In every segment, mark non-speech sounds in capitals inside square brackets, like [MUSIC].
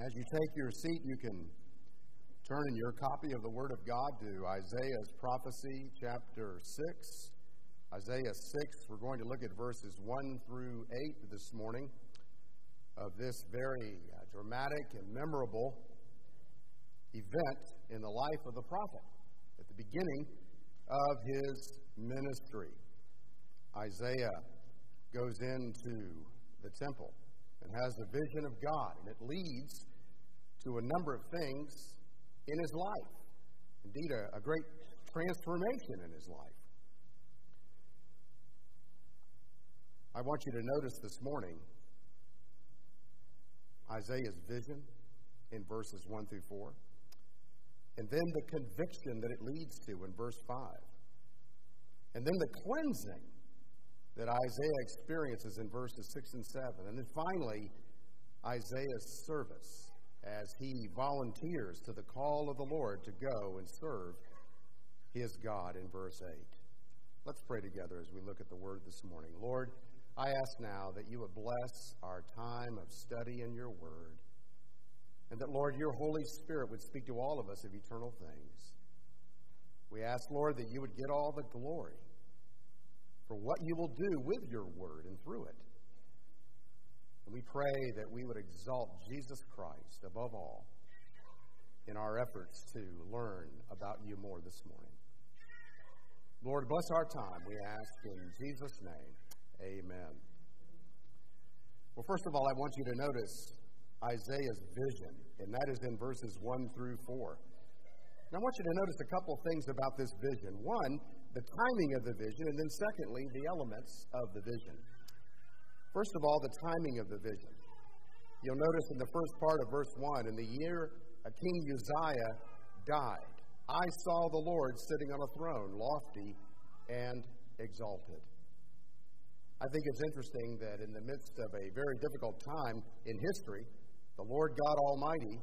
As you take your seat, you can turn in your copy of the Word of God to Isaiah's prophecy, chapter 6. Isaiah 6, we're going to look at verses 1 through 8 this morning of this very uh, dramatic and memorable event in the life of the prophet at the beginning of his ministry. Isaiah goes into the temple and has a vision of God, and it leads to a number of things in his life. Indeed, a, a great transformation in his life. I want you to notice this morning Isaiah's vision in verses 1 through 4, and then the conviction that it leads to in verse 5, and then the cleansing that Isaiah experiences in verses 6 and 7, and then finally, Isaiah's service as he volunteers to the call of the Lord to go and serve his God in verse 8. Let's pray together as we look at the word this morning. Lord, I ask now that you would bless our time of study in your word, and that, Lord, your Holy Spirit would speak to all of us of eternal things. We ask, Lord, that you would get all the glory for what you will do with your word and through it. We pray that we would exalt Jesus Christ above all in our efforts to learn about you more this morning. Lord, bless our time, we ask in Jesus' name. Amen. Well, first of all, I want you to notice Isaiah's vision, and that is in verses 1 through 4. And I want you to notice a couple of things about this vision. One, the timing of the vision, and then secondly, the elements of the vision. First of all, the timing of the vision. You'll notice in the first part of verse 1 in the year uh, King Uzziah died, I saw the Lord sitting on a throne, lofty and exalted. I think it's interesting that in the midst of a very difficult time in history, the Lord God Almighty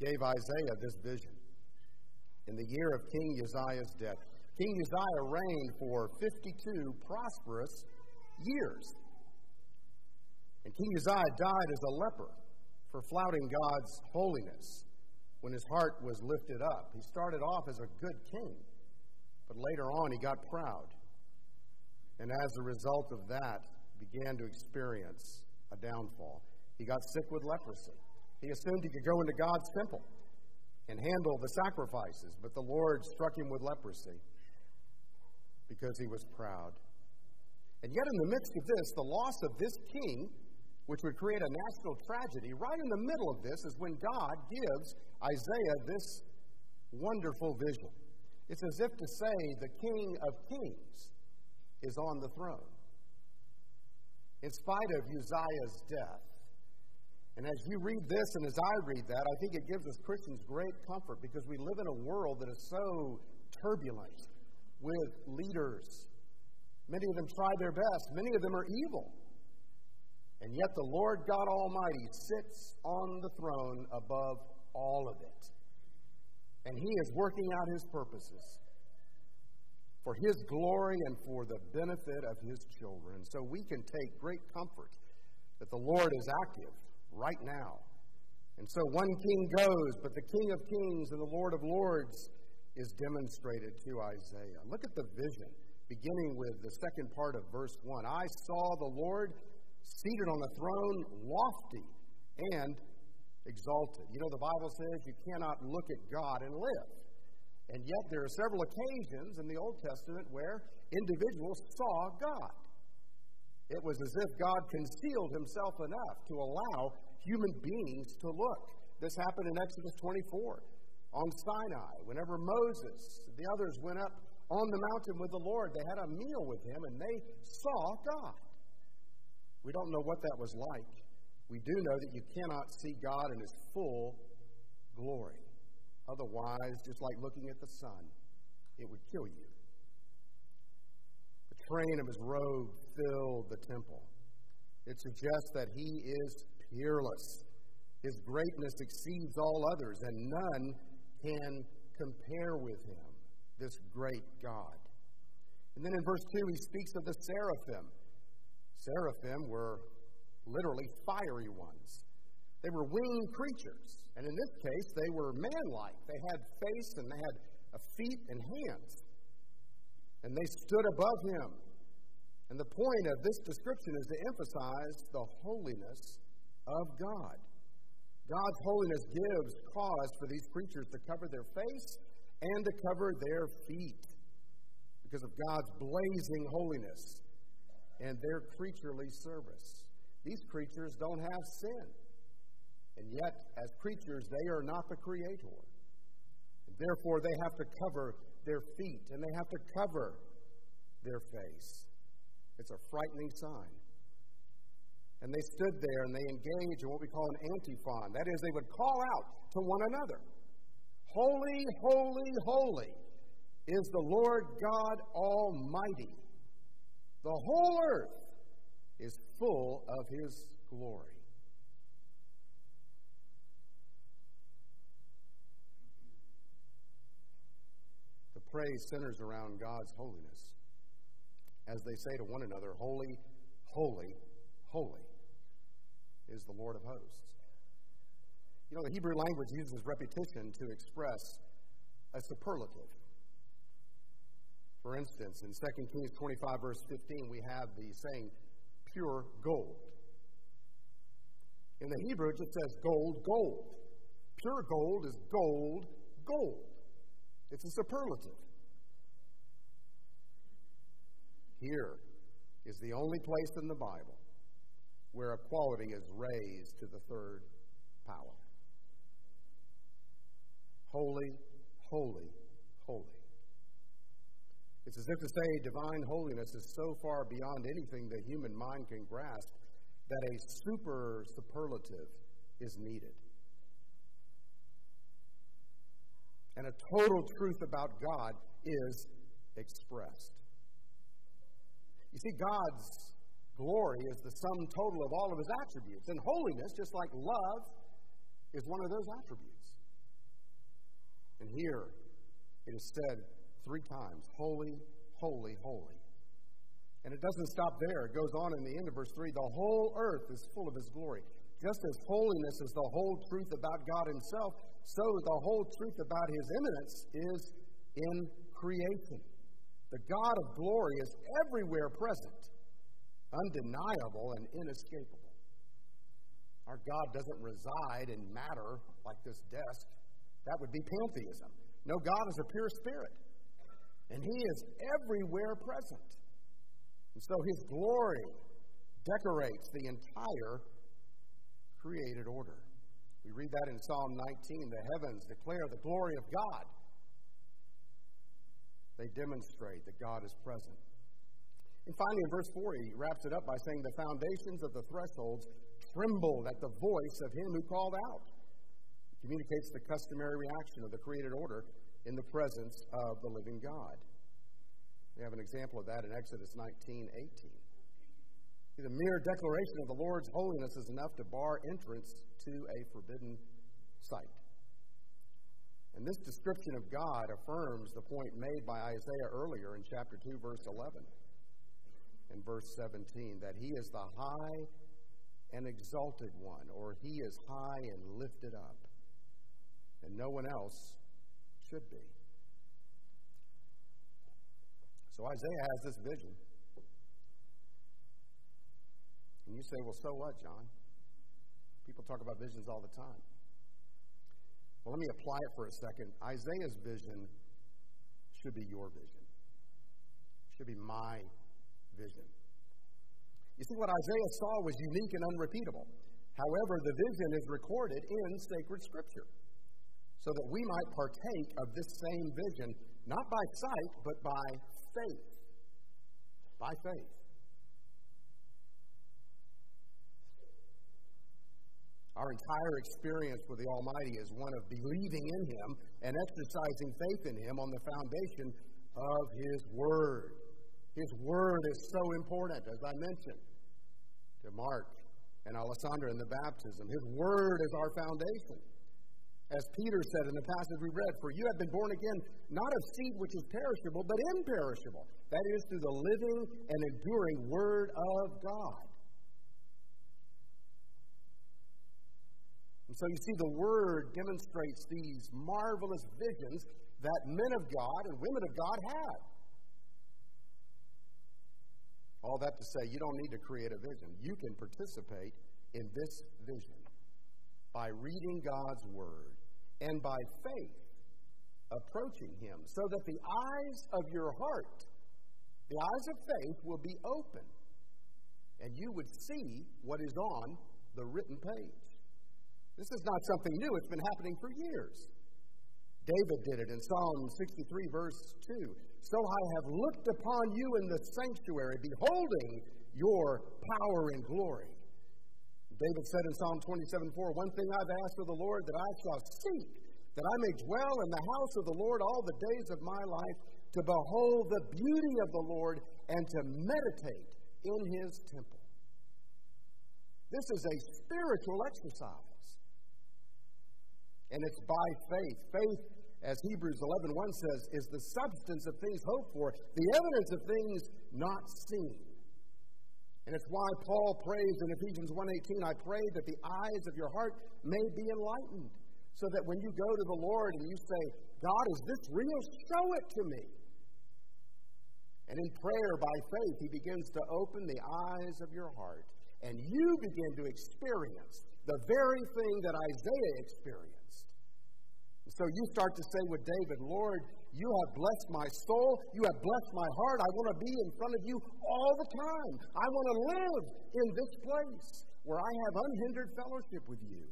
gave Isaiah this vision. In the year of King Uzziah's death, King Uzziah reigned for 52 prosperous years. And King Uzziah died as a leper for flouting God's holiness when his heart was lifted up. He started off as a good king, but later on he got proud. And as a result of that, began to experience a downfall. He got sick with leprosy. He assumed he could go into God's temple and handle the sacrifices, but the Lord struck him with leprosy because he was proud. And yet, in the midst of this, the loss of this king which would create a national tragedy, right in the middle of this is when God gives Isaiah this wonderful vision. It's as if to say the King of Kings is on the throne. In spite of Uzziah's death, and as you read this and as I read that, I think it gives us Christians great comfort because we live in a world that is so turbulent with leaders. Many of them try their best, many of them are evil. And yet the Lord God Almighty sits on the throne above all of it. And He is working out His purposes for His glory and for the benefit of His children. So we can take great comfort that the Lord is active right now. And so one king goes, but the King of Kings and the Lord of Lords is demonstrated to Isaiah. Look at the vision, beginning with the second part of verse 1. I saw the Lord seated on a throne, lofty and exalted. You know, the Bible says you cannot look at God and live. And yet, there are several occasions in the Old Testament where individuals saw God. It was as if God concealed himself enough to allow human beings to look. This happened in Exodus 24 on Sinai. Whenever Moses, the others went up on the mountain with the Lord, they had a meal with him and they saw God. We don't know what that was like. We do know that you cannot see God in his full glory. Otherwise, just like looking at the sun, it would kill you. The train of his robe filled the temple. It suggests that he is peerless. His greatness exceeds all others, and none can compare with him, this great God. And then in verse 2, he speaks of the seraphim. Seraphim were literally fiery ones. They were winged creatures. And in this case, they were manlike. They had face and they had feet and hands. And they stood above him. And the point of this description is to emphasize the holiness of God. God's holiness gives cause for these creatures to cover their face and to cover their feet because of God's blazing holiness and their creaturely service. These creatures don't have sin. And yet, as creatures, they are not the creator. Therefore, they have to cover their feet and they have to cover their face. It's a frightening sign. And they stood there and they engaged in what we call an antiphon. That is, they would call out to one another Holy, holy, holy is the Lord God Almighty. The whole earth is full of His glory. The praise centers around God's holiness as they say to one another, Holy, holy, holy is the Lord of hosts. You know, the Hebrew language uses repetition to express a superlative. For instance, in 2 Kings 25, verse 15, we have the saying, pure gold. In the Hebrew, it just says gold, gold. Pure gold is gold, gold. It's a superlative. Here is the only place in the Bible where equality is raised to the third power. Holy, holy, holy. It's as if to say divine holiness is so far beyond anything the human mind can grasp that a super superlative is needed. And a total truth about God is expressed. You see, God's glory is the sum total of all of his attributes. And holiness, just like love, is one of those attributes. And here it is said three times holy, holy, holy. And it doesn't stop there. It goes on in the end of verse 3 the whole earth is full of his glory. Just as holiness is the whole truth about God himself, so the whole truth about his immanence is in creation. The God of glory is everywhere present, undeniable and inescapable. Our God doesn't reside in matter like this desk. That would be pantheism. No, God is a pure spirit, and He is everywhere present. And so His glory decorates the entire created order. We read that in Psalm 19 the heavens declare the glory of God they demonstrate that God is present. And finally, in verse 4, he wraps it up by saying, The foundations of the thresholds trembled at the voice of him who called out. Communicates the customary reaction of the created order in the presence of the living God. We have an example of that in Exodus 19 18. The mere declaration of the Lord's holiness is enough to bar entrance to a forbidden site. And this description of God affirms the point made by Isaiah earlier in chapter 2, verse 11 and verse 17 that he is the high and exalted one, or he is high and lifted up, and no one else should be. So Isaiah has this vision. And you say, well, so what, John? People talk about visions all the time. Well, let me apply it for a second. Isaiah's vision should be your vision, should be my vision. You see, what Isaiah saw was unique and unrepeatable. However, the vision is recorded in sacred scripture so that we might partake of this same vision, not by sight, but by faith. By faith. Our entire experience with the Almighty is one of believing in Him and exercising faith in Him on the foundation of His Word. His Word is so important, as I mentioned to Mark and Alessandra in the baptism. His Word is our foundation. As Peter said in the passage we read, For you have been born again, not of seed which is perishable, but imperishable. That is, through the living and enduring Word of God. And so you see, the Word demonstrates these marvelous visions that men of God and women of God had. All that to say, you don't need to create a vision. You can participate in this vision by reading God's Word and by faith approaching Him so that the eyes of your heart, the eyes of faith, will be open and you would see what is on the written page. This is not something new, it's been happening for years. David did it in Psalm 63, verse 2. So I have looked upon you in the sanctuary, beholding your power and glory. David said in Psalm 27 4, One thing I've asked of the Lord that I shall seek, that I may dwell in the house of the Lord all the days of my life, to behold the beauty of the Lord and to meditate in his temple. This is a spiritual exercise. And it's by faith. Faith, as Hebrews 11 1 says, is the substance of things hoped for, the evidence of things not seen. And it's why Paul prays in Ephesians 1:18, I pray that the eyes of your heart may be enlightened, so that when you go to the Lord and you say, God, is this real? Show it to me. And in prayer by faith, he begins to open the eyes of your heart, and you begin to experience the very thing that Isaiah experienced. So you start to say with David, Lord, you have blessed my soul. You have blessed my heart. I want to be in front of you all the time. I want to live in this place where I have unhindered fellowship with you.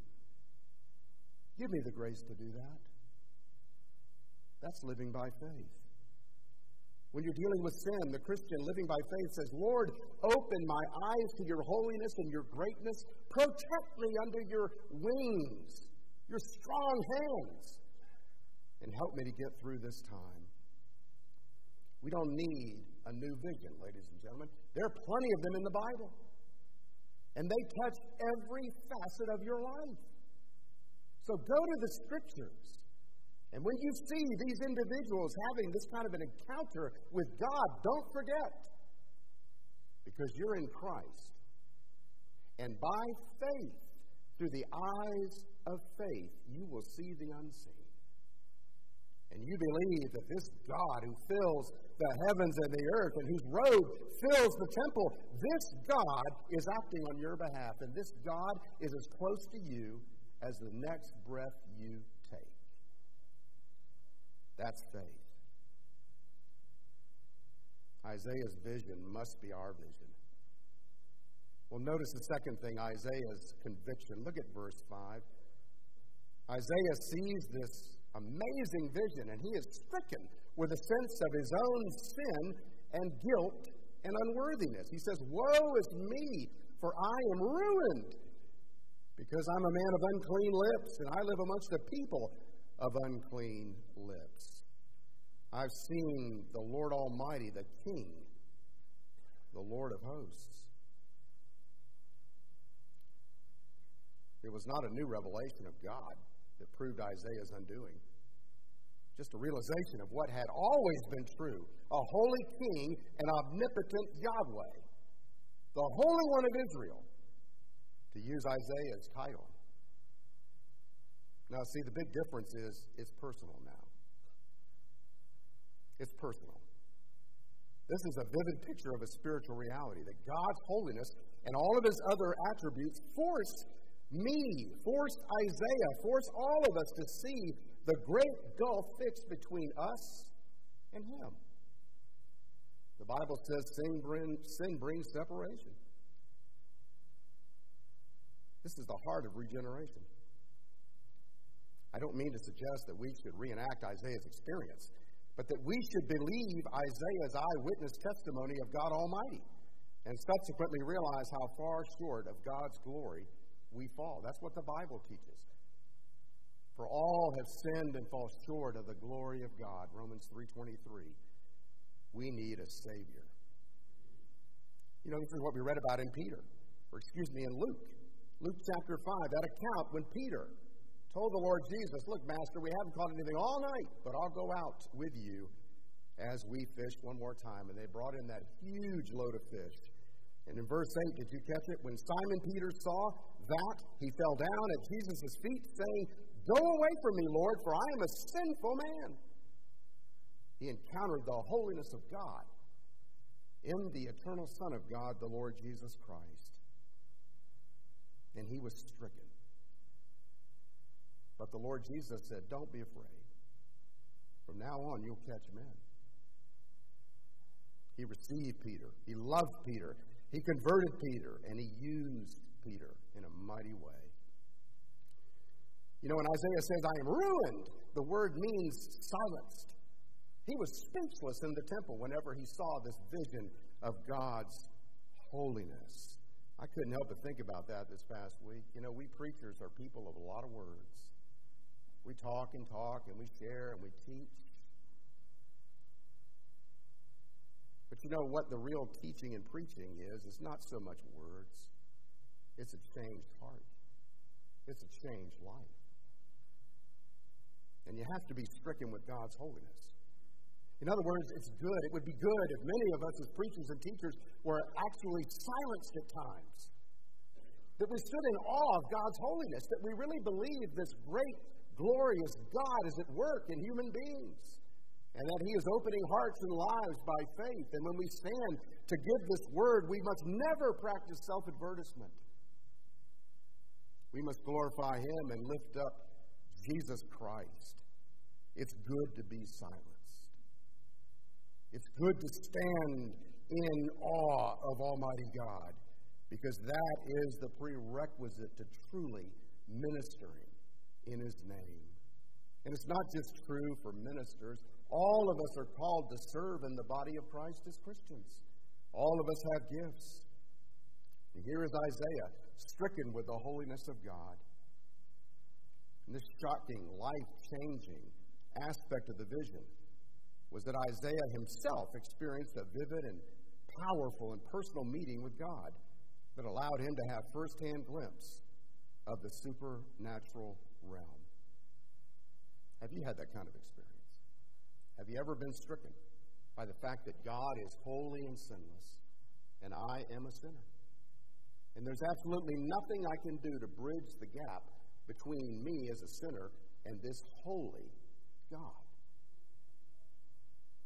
Give me the grace to do that. That's living by faith. When you're dealing with sin, the Christian living by faith says, Lord, open my eyes to your holiness and your greatness. Protect me under your wings, your strong hands and help me to get through this time. We don't need a new vision, ladies and gentlemen. There are plenty of them in the Bible, and they touch every facet of your life. So go to the scriptures. And when you see these individuals having this kind of an encounter with God, don't forget, because you're in Christ. And by faith, through the eyes of faith, you will see the unseen and you believe that this God who fills the heavens and the earth and whose robe fills the temple, this God is acting on your behalf, and this God is as close to you as the next breath you take. That's faith. Isaiah's vision must be our vision. Well, notice the second thing Isaiah's conviction. Look at verse 5. Isaiah sees this amazing vision, and he is stricken with a sense of his own sin and guilt and unworthiness. He says, Woe is me, for I am ruined, because I'm a man of unclean lips, and I live amongst a people of unclean lips. I've seen the Lord Almighty, the King, the Lord of hosts. It was not a new revelation of God that proved Isaiah's undoing. Just a realization of what had always been true a holy king and omnipotent Yahweh, the Holy One of Israel, to use Isaiah's title. Now, see, the big difference is it's personal now. It's personal. This is a vivid picture of a spiritual reality that God's holiness and all of his other attributes force me, forced Isaiah, forced all of us to see the great gulf fixed between us and him. The Bible says sin, bring, sin brings separation. This is the heart of regeneration. I don't mean to suggest that we should reenact Isaiah's experience, but that we should believe Isaiah's eyewitness testimony of God Almighty and subsequently realize how far short of God's glory we fall. That's what the Bible teaches. For all have sinned and fall short of the glory of God. Romans 3:23. We need a savior. You know, this is what we read about in Peter, or excuse me, in Luke. Luke chapter 5, that account when Peter told the Lord Jesus, Look, Master, we haven't caught anything all night, but I'll go out with you as we fish one more time. And they brought in that huge load of fish. And in verse 8, did you catch it? When Simon Peter saw that, he fell down at Jesus' feet, saying, Go away from me, Lord, for I am a sinful man. He encountered the holiness of God in the eternal Son of God, the Lord Jesus Christ. And he was stricken. But the Lord Jesus said, Don't be afraid. From now on, you'll catch men. He received Peter. He loved Peter. He converted Peter. And he used Peter in a mighty way. You know, when Isaiah says, I am ruined, the word means silenced. He was speechless in the temple whenever he saw this vision of God's holiness. I couldn't help but think about that this past week. You know, we preachers are people of a lot of words. We talk and talk, and we share and we teach. But you know what the real teaching and preaching is? It's not so much words, it's a changed heart, it's a changed life. And you have to be stricken with God's holiness. In other words, it's good. It would be good if many of us as preachers and teachers were actually silenced at times. That we stood in awe of God's holiness, that we really believe this great, glorious God is at work in human beings, and that He is opening hearts and lives by faith. And when we stand to give this word, we must never practice self advertisement. We must glorify Him and lift up Jesus Christ. It's good to be silenced. It's good to stand in awe of Almighty God because that is the prerequisite to truly ministering in His name. And it's not just true for ministers, all of us are called to serve in the body of Christ as Christians. All of us have gifts. And here is Isaiah, stricken with the holiness of God. And this shocking, life changing aspect of the vision was that Isaiah himself experienced a vivid and powerful and personal meeting with God that allowed him to have firsthand glimpse of the supernatural realm. Have you had that kind of experience? Have you ever been stricken by the fact that God is holy and sinless and I am a sinner? And there's absolutely nothing I can do to bridge the gap between me as a sinner and this holy God.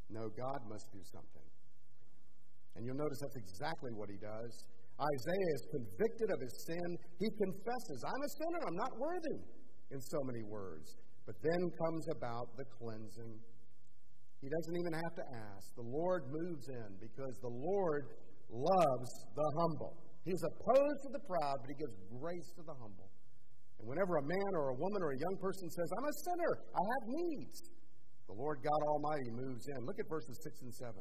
No, God must do something. And you'll notice that's exactly what he does. Isaiah is convicted of his sin. He confesses, I'm a sinner, I'm not worthy, in so many words. But then comes about the cleansing. He doesn't even have to ask. The Lord moves in because the Lord loves the humble. He's opposed to the proud, but he gives grace to the humble. And whenever a man or a woman or a young person says, I'm a sinner, I have needs, the Lord God Almighty moves in. Look at verses 6 and 7.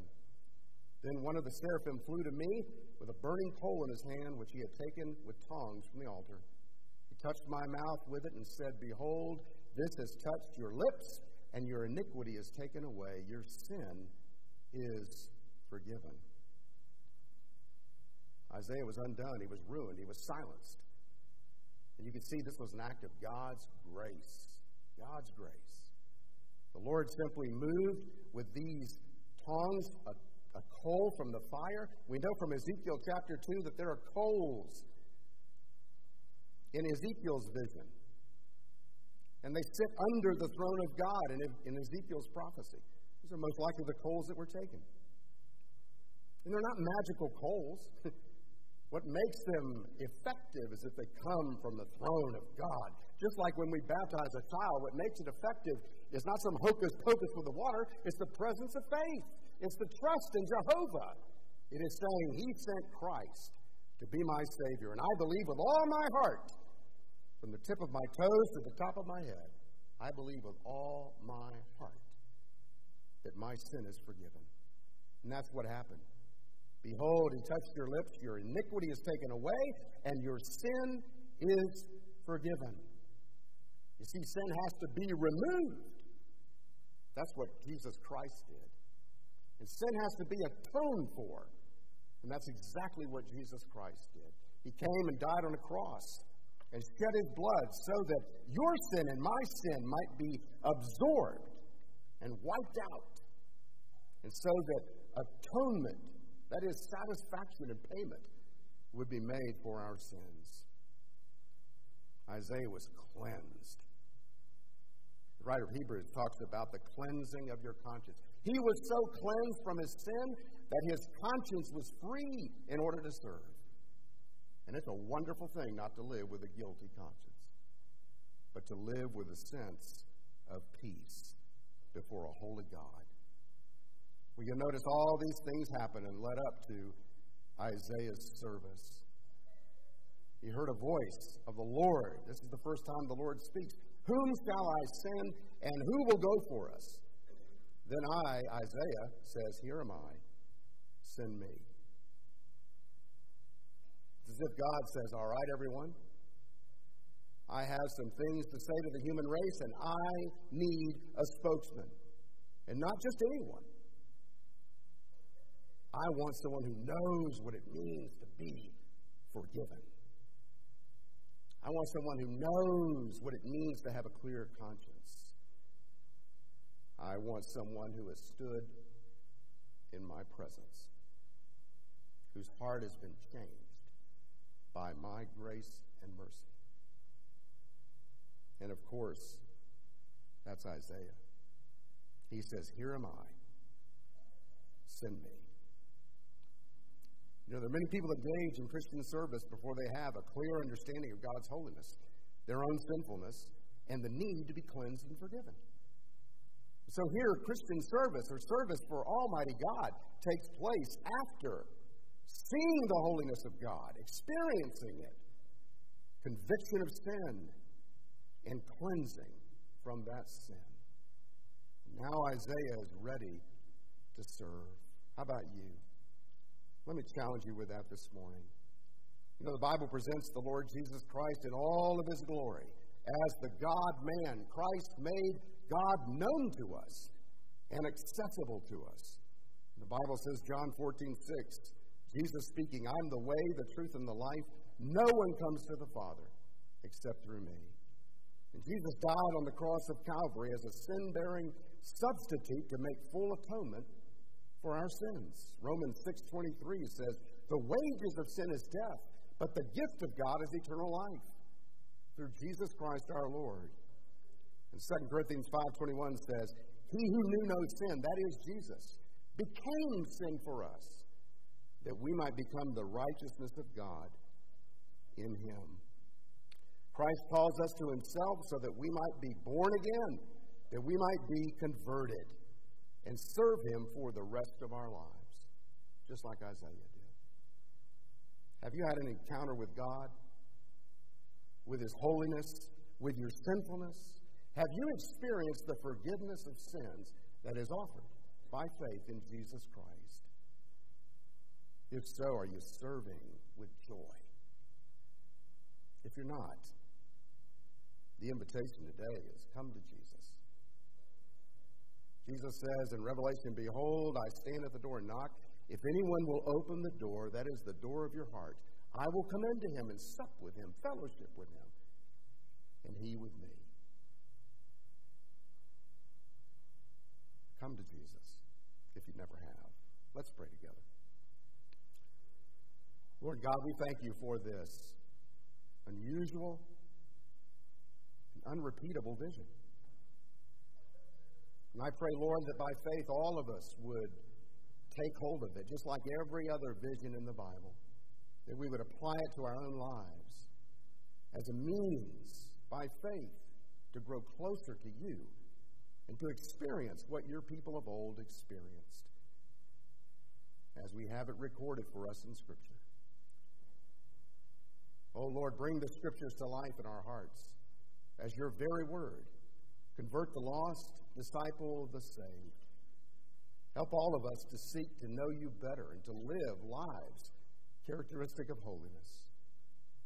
Then one of the seraphim flew to me with a burning coal in his hand, which he had taken with tongs from the altar. He touched my mouth with it and said, Behold, this has touched your lips, and your iniquity is taken away. Your sin is forgiven. Isaiah was undone. He was ruined. He was silenced. And you can see this was an act of God's grace. God's grace. The Lord simply moved with these tongs, a, a coal from the fire. We know from Ezekiel chapter 2 that there are coals in Ezekiel's vision. And they sit under the throne of God in, in Ezekiel's prophecy. These are most likely the coals that were taken. And they're not magical coals. [LAUGHS] What makes them effective is if they come from the throne of God. Just like when we baptize a child, what makes it effective is not some hocus pocus with the water, it's the presence of faith. It's the trust in Jehovah. It is saying, He sent Christ to be my Savior. And I believe with all my heart, from the tip of my toes to the top of my head, I believe with all my heart that my sin is forgiven. And that's what happened. Behold, he touched your lips, your iniquity is taken away, and your sin is forgiven. You see, sin has to be removed. That's what Jesus Christ did. And sin has to be atoned for. And that's exactly what Jesus Christ did. He came and died on a cross and shed his blood so that your sin and my sin might be absorbed and wiped out. And so that atonement that is, satisfaction and payment would be made for our sins. Isaiah was cleansed. The writer of Hebrews talks about the cleansing of your conscience. He was so cleansed from his sin that his conscience was free in order to serve. And it's a wonderful thing not to live with a guilty conscience, but to live with a sense of peace before a holy God. We can notice all these things happen and led up to Isaiah's service. He heard a voice of the Lord. This is the first time the Lord speaks. Whom shall I send, and who will go for us? Then I, Isaiah, says, Here am I. Send me. It's as if God says, All right, everyone, I have some things to say to the human race, and I need a spokesman. And not just anyone. I want someone who knows what it means to be forgiven. I want someone who knows what it means to have a clear conscience. I want someone who has stood in my presence, whose heart has been changed by my grace and mercy. And of course, that's Isaiah. He says, Here am I. Send me. You know, there are many people that engage in Christian service before they have a clear understanding of God's holiness, their own sinfulness, and the need to be cleansed and forgiven. So here, Christian service or service for Almighty God takes place after seeing the holiness of God, experiencing it, conviction of sin, and cleansing from that sin. Now Isaiah is ready to serve. How about you? Let me challenge you with that this morning. You know, the Bible presents the Lord Jesus Christ in all of his glory as the God man. Christ made God known to us and accessible to us. The Bible says, John 14, 6, Jesus speaking, I'm the way, the truth, and the life. No one comes to the Father except through me. And Jesus died on the cross of Calvary as a sin bearing substitute to make full atonement for our sins. Romans 6:23 says, "The wages of sin is death, but the gift of God is eternal life through Jesus Christ our Lord." And 2 Corinthians 5:21 says, "He who knew no sin, that is Jesus, became sin for us, that we might become the righteousness of God in him." Christ calls us to himself so that we might be born again, that we might be converted and serve Him for the rest of our lives, just like Isaiah did. Have you had an encounter with God, with His holiness, with your sinfulness? Have you experienced the forgiveness of sins that is offered by faith in Jesus Christ? If so, are you serving with joy? If you're not, the invitation today is come to Jesus. Jesus says in Revelation, Behold, I stand at the door and knock. If anyone will open the door, that is the door of your heart, I will come into him and sup with him, fellowship with him, and he with me. Come to Jesus if you never have. Let's pray together. Lord God, we thank you for this unusual and unrepeatable vision. And I pray, Lord, that by faith all of us would take hold of it, just like every other vision in the Bible, that we would apply it to our own lives as a means, by faith, to grow closer to you and to experience what your people of old experienced, as we have it recorded for us in Scripture. Oh Lord, bring the Scriptures to life in our hearts as your very word. Convert the lost, disciple the saved. Help all of us to seek to know you better and to live lives characteristic of holiness,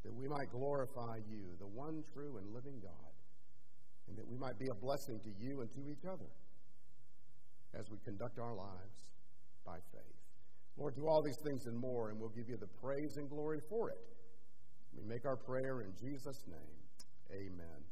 that we might glorify you, the one true and living God, and that we might be a blessing to you and to each other as we conduct our lives by faith. Lord, do all these things and more, and we'll give you the praise and glory for it. We make our prayer in Jesus' name. Amen.